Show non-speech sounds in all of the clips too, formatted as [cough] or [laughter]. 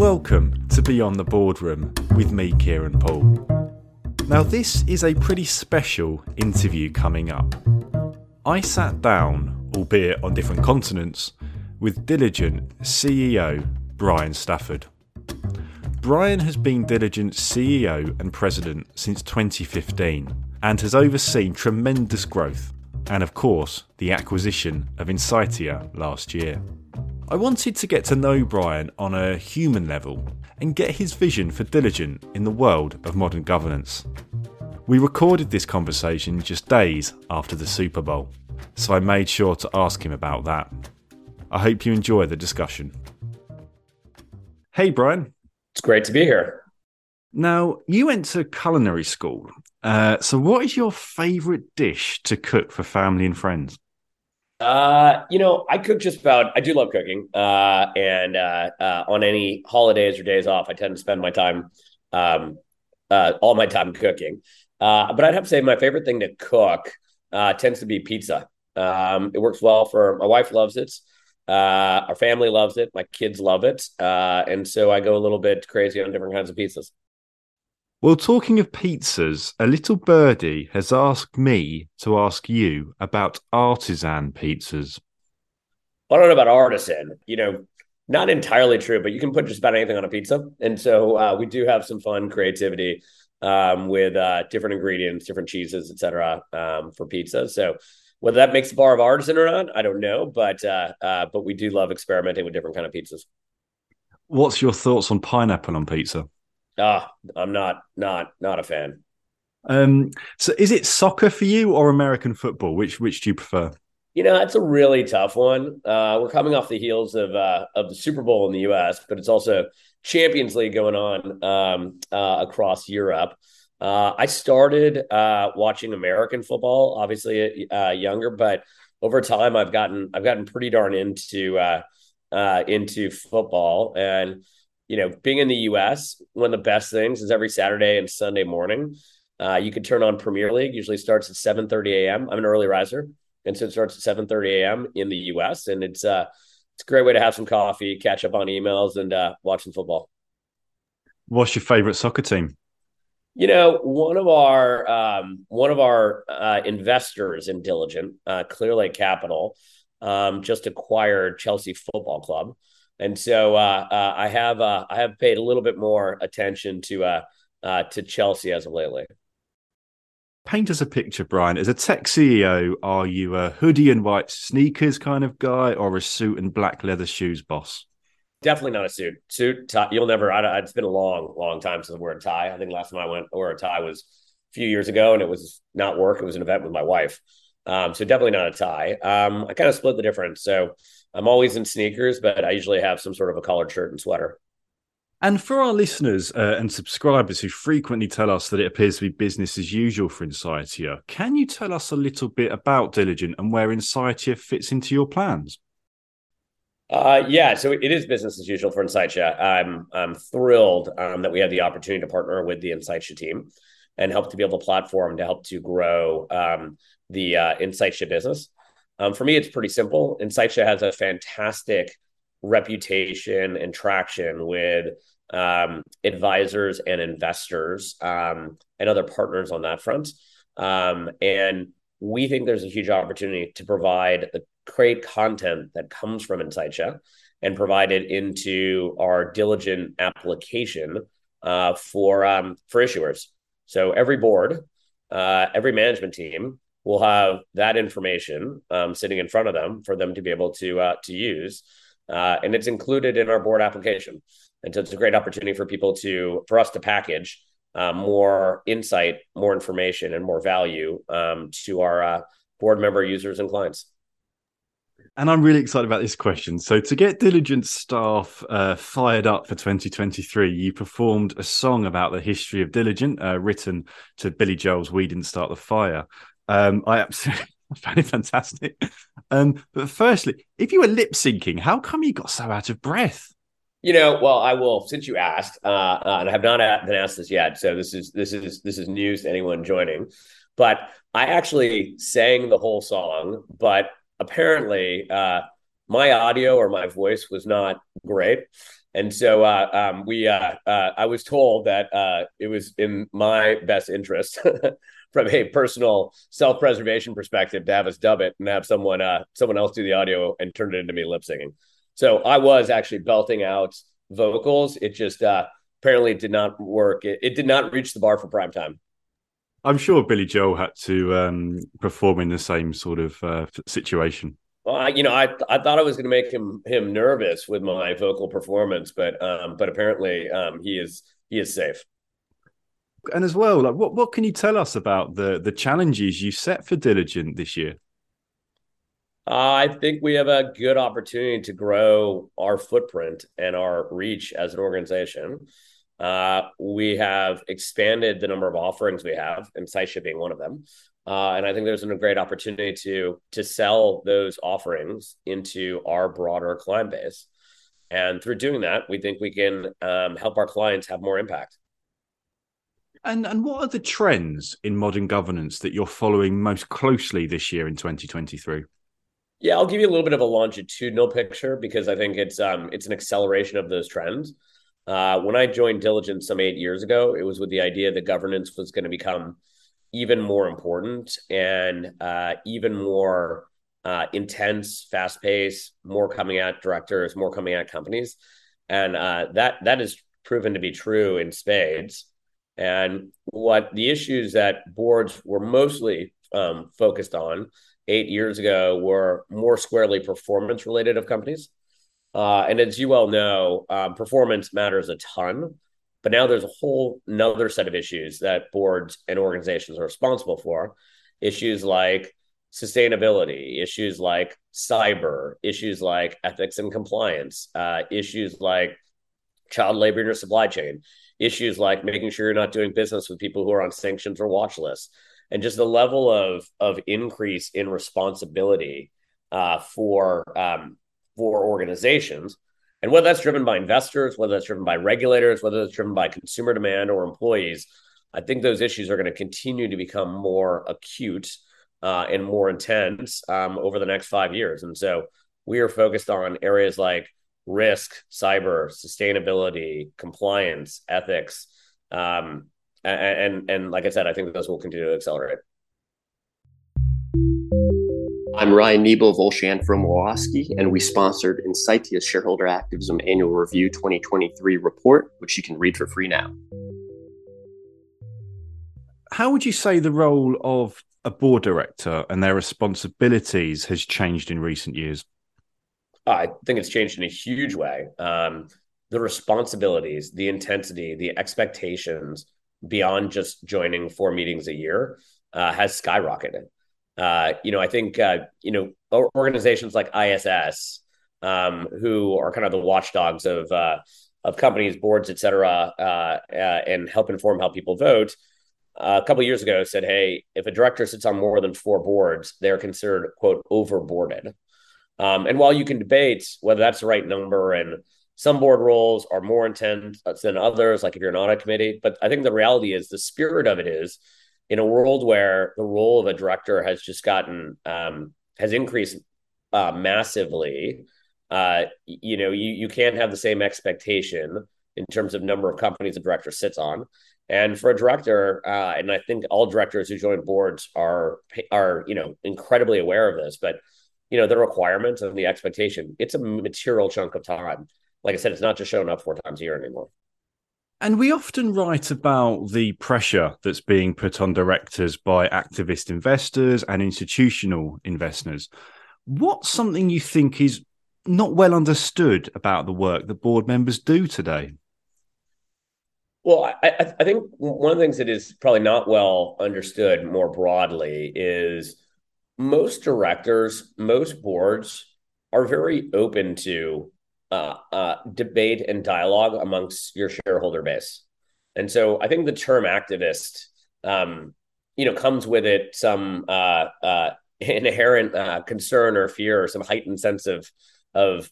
Welcome to Beyond the Boardroom with me, Kieran Poole. Now, this is a pretty special interview coming up. I sat down, albeit on different continents, with Diligent CEO Brian Stafford. Brian has been Diligent CEO and President since 2015 and has overseen tremendous growth and, of course, the acquisition of Insightia last year. I wanted to get to know Brian on a human level and get his vision for Diligent in the world of modern governance. We recorded this conversation just days after the Super Bowl, so I made sure to ask him about that. I hope you enjoy the discussion. Hey, Brian. It's great to be here. Now, you went to culinary school. Uh, so, what is your favorite dish to cook for family and friends? Uh, you know, I cook just about. I do love cooking, uh, and uh, uh, on any holidays or days off, I tend to spend my time, um, uh, all my time cooking. Uh, but I'd have to say my favorite thing to cook tends to be pizza. Um, it works well for my wife loves it. Uh, our family loves it. My kids love it. Uh, and so I go a little bit crazy on different kinds of pizzas. Well, talking of pizzas, a little birdie has asked me to ask you about artisan pizzas. I don't know about artisan. You know, not entirely true, but you can put just about anything on a pizza. And so uh, we do have some fun creativity um, with uh, different ingredients, different cheeses, etc. Um, for pizza. So whether that makes the bar of artisan or not, I don't know. But uh, uh, but we do love experimenting with different kind of pizzas. What's your thoughts on pineapple on pizza? Ah, I'm not not not a fan. Um, so is it soccer for you or American football? Which which do you prefer? You know, that's a really tough one. Uh, we're coming off the heels of uh, of the Super Bowl in the U.S., but it's also Champions League going on um, uh, across Europe. Uh, I started uh, watching American football, obviously uh, younger, but over time I've gotten I've gotten pretty darn into uh, uh, into football, and you know, being in the U.S., one of the best things is every Saturday and Sunday morning, uh, you can turn on Premier League. Usually starts at seven thirty a.m. I'm an early riser, and so it starts at seven thirty a.m. in the U.S. and it's uh, it's a great way to have some coffee, catch up on emails, and uh, watch some football. What's your favorite soccer team? You know, one of our um, one of our uh, investors in Diligent, uh, Clearlake Capital, um, just acquired Chelsea Football Club, and so uh, uh, I have uh, I have paid a little bit more attention to uh, uh, to Chelsea as of lately. Paint us a picture, Brian. As a tech CEO, are you a hoodie and white sneakers kind of guy, or a suit and black leather shoes boss? Definitely not a suit. Suit, tie, you'll never. I, it's been a long, long time since I wore a tie. I think last time I went wore a tie was a few years ago, and it was not work. It was an event with my wife. Um, so definitely not a tie. Um, I kind of split the difference. So I'm always in sneakers, but I usually have some sort of a collared shirt and sweater. And for our listeners uh, and subscribers who frequently tell us that it appears to be business as usual for Insightia, can you tell us a little bit about Diligent and where Insightia fits into your plans? Uh, yeah, so it is business as usual for Insightia. I'm I'm thrilled um, that we have the opportunity to partner with the Insightia team and help to be able to platform to help to grow um, the uh, Insightia business. Um, for me, it's pretty simple. Insightia has a fantastic reputation and traction with um, advisors and investors um, and other partners on that front. Um, and we think there's a huge opportunity to provide the great content that comes from Insightia and provide it into our diligent application uh, for um, for issuers. So every board, uh, every management team will have that information um, sitting in front of them for them to be able to uh, to use, uh, and it's included in our board application. And so it's a great opportunity for people to for us to package uh, more insight, more information, and more value um, to our uh, board member users and clients. And I'm really excited about this question. So, to get Diligent staff uh, fired up for 2023, you performed a song about the history of Diligent, uh, written to Billy Joel's "We Didn't Start the Fire." Um, I absolutely [laughs] found it fantastic. Um, but firstly, if you were lip syncing, how come you got so out of breath? You know, well, I will since you asked, uh, uh, and I have not been asked this yet, so this is this is this is news to anyone joining. But I actually sang the whole song, but apparently uh, my audio or my voice was not great, And so uh, um, we, uh, uh, I was told that it was in my best interest, [laughs] from a personal self-preservation perspective, to have us dub it and have someone, uh, someone else do the audio and turn it into me lip singing. So I was actually belting out vocals. It just uh, apparently did not work. It, it, did not reach the bar for prime time. I'm sure Billy Joel had to um, perform in the same sort of uh, situation. Well, I, you know, I I thought I was going to make him him nervous with my vocal performance, but um, but apparently um, he is he is safe. And as well, like what what can you tell us about the the challenges you set for Diligent this year? I think we have a good opportunity to grow our footprint and our reach as an organization. Uh, we have expanded the number of offerings we have, and Insightia being one of them. Uh, and I think there's a great opportunity to to sell those offerings into our broader client base. And through doing that, we think we can um, help our clients have more impact. And and what are the trends in modern governance that you're following most closely this year in 2023? Yeah, I'll give you a little bit of a longitudinal picture because I think it's um it's an acceleration of those trends. Uh, when I joined Diligence some eight years ago, it was with the idea that governance was going to become even more important and uh, even more uh, intense, fast paced, more coming at directors, more coming at companies, and uh, that that is proven to be true in spades. And what the issues that boards were mostly um, focused on eight years ago were more squarely performance related of companies. Uh, and as you well know, um, performance matters a ton. But now there's a whole another set of issues that boards and organizations are responsible for. Issues like sustainability, issues like cyber, issues like ethics and compliance, uh, issues like child labor in your supply chain, issues like making sure you're not doing business with people who are on sanctions or watch lists and just the level of of increase in responsibility uh, for um, for organizations, and whether that's driven by investors, whether that's driven by regulators, whether that's driven by consumer demand or employees, I think those issues are going to continue to become more acute uh, and more intense um, over the next five years. And so we are focused on areas like risk, cyber, sustainability, compliance, ethics. Um, and, and and like I said, I think those will continue to accelerate. I'm Ryan Nebel of Olshan Frome Wolosky, and we sponsored Insightia's Shareholder Activism Annual Review 2023 report, which you can read for free now. How would you say the role of a board director and their responsibilities has changed in recent years? I think it's changed in a huge way. Um, the responsibilities, the intensity, the expectations beyond just joining four meetings a year uh, has skyrocketed. Uh, you know, I think uh, you know organizations like ISS, um, who are kind of the watchdogs of uh, of companies, boards, et cetera, uh, uh, and help inform how people vote. a couple years ago, said, "Hey, if a director sits on more than four boards, they're considered quote overboarded." Um, and while you can debate whether that's the right number and some board roles are more intense than others, like if you're an audit committee. But I think the reality is the spirit of it is in a world where the role of a director has just gotten um, has increased uh, massively. Uh, you know, you you can't have the same expectation in terms of number of companies a director sits on. And for a director, uh, and I think all directors who join boards are are you know incredibly aware of this, but you know the requirements and the expectation. It's a material chunk of time like I said, it's not just showing up four times a year anymore. And we often write about the pressure that's being put on directors by activist investors and institutional investors. What's something you think is not well understood about the work that board members do today? Well, I, I, think one of the things that is probably not well understood more broadly is most directors, most boards are very open to uh, uh, debate and dialogue amongst your shareholder base. And so I think the term activist, um, you know, comes with it some uh, uh inherent uh, concern or fear or some heightened sense of of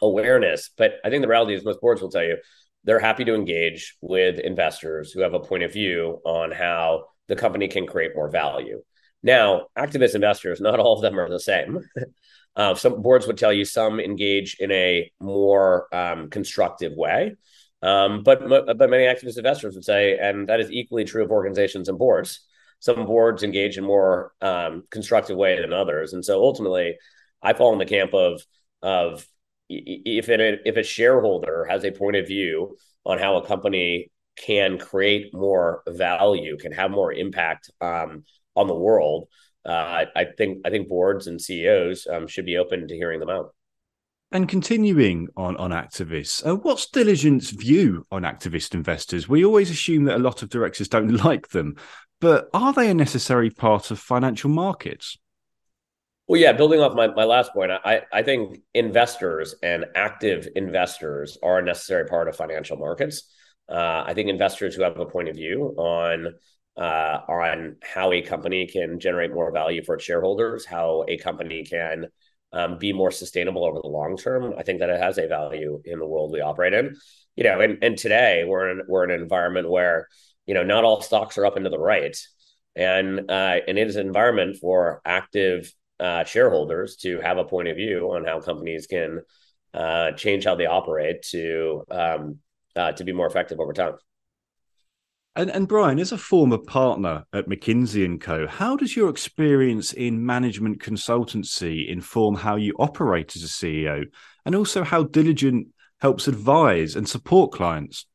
awareness. But I think the reality is most boards will tell you they're happy to engage with investors who have a point of view on how the company can create more value. Now, activist investors, not all of them are the same. [laughs] uh, some boards would tell you some engage in a more um, constructive way. Um, but but many activist investors would say, and that is equally true of organizations and boards. Some boards engage in more um, constructive way than others, and so ultimately, I fall in the camp of of if it, if a shareholder has a point of view on how a company can create more value, can have more impact um, on the world, uh, I think I think boards and CEOs um, should be open to hearing them out. And continuing on on activists, uh, what's Diligent's view on activist investors? We always assume that a lot of directors don't [laughs] like them, but are they a necessary part of financial markets? Well, yeah, building off my, my last point, I, I think investors and active investors are a necessary part of financial markets. Uh, I think investors who have a point of view on uh, on how a company can generate more value for its shareholders, how a company can um, be more sustainable over the long term. I think that it has a value in the world we operate in. You know, and, and today we're in we're in an environment where you know not all stocks are up and to the right, and uh, and it is an environment for active uh, shareholders to have a point of view on how companies can uh, change how they operate to um, uh, to be more effective over time. And, and Brian, as a former partner at McKinsey and Co, how does your experience in management consultancy inform how you operate as a CEO, and also how Diligent helps advise and support clients?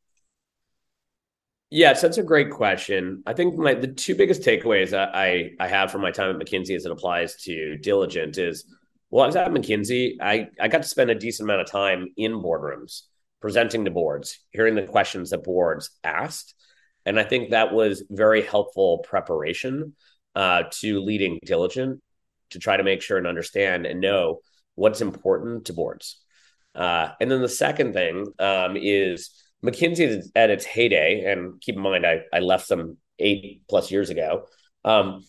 Yes, that's a great question. I think my the two biggest takeaways I I have from my time at McKinsey as it applies to Diligent is well, I was at McKinsey. I, I got to spend a decent amount of time in boardrooms, presenting to boards, hearing the questions that boards asked and I think that was very helpful preparation uh, to leading diligent to try to make sure and understand and know what's important to boards. Uh, and then the second thing um, is McKinsey at its heyday, and keep in mind I, I left them eight plus years ago, um,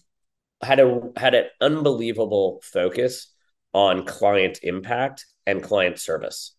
had a had an unbelievable focus on client impact and client service.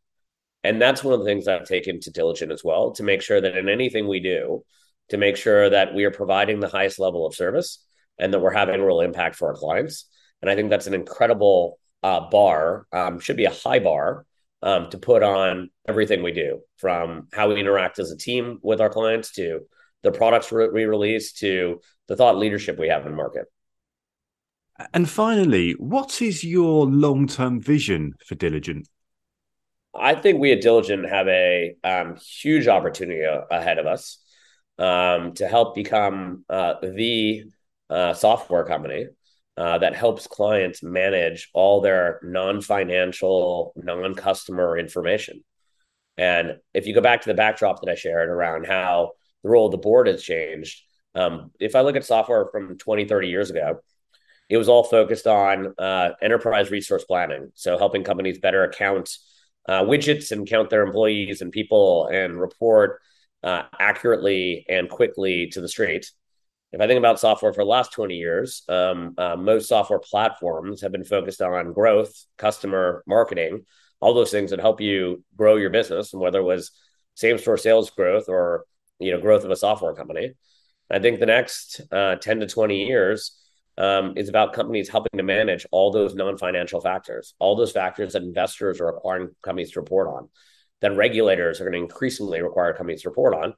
And that's one of the things I've taken to diligent as well to make sure that in anything we do, to make sure that we are providing the highest level of service and that we're having real impact for our clients. And I think that's an incredible uh, bar, um, should be a high bar um, to put on everything we do from how we interact as a team with our clients to the products we release to the thought leadership we have in the market. And finally, what is your long term vision for Diligent? I think we at Diligent have a um, huge opportunity ahead of us um, to help become uh, the uh, software company uh, that helps clients manage all their non-financial, non-customer information. And if you go back to the backdrop that I shared around how the role of the board has changed, um, if I look at software from 20, 30 years ago, it was all focused on uh, enterprise resource planning. So helping companies better account uh, widgets and count their employees and people and report uh, accurately and quickly to the street. If I think about software for the last 20 years, um, uh, most software platforms have been focused on growth, customer marketing, all those things that help you grow your business, and whether it was same store sales growth or you know growth of a software company. I think the next uh, 10 to 20 years um, is about companies helping to manage all those non financial factors, all those factors that investors are requiring companies to report on that regulators are going to increasingly require companies to report on,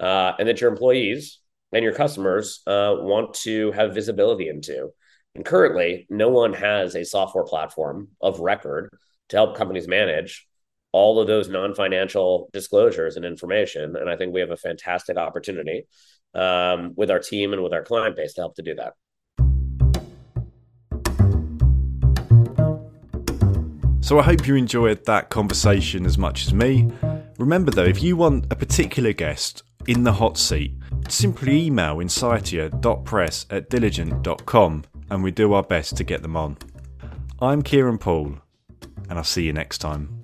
uh, and that your employees and your customers uh, want to have visibility into. And currently, no one has a software platform of record to help companies manage all of those non-financial disclosures and information. And I think we have a fantastic opportunity um, with our team and with our client base to help to do that. So I hope you enjoyed that conversation as much as me. Remember though, if you want a particular guest in the hot seat, simply email insightia.press at diligent.com and we do our best to get them on. I'm Kieran Poole, and I'll see you next time.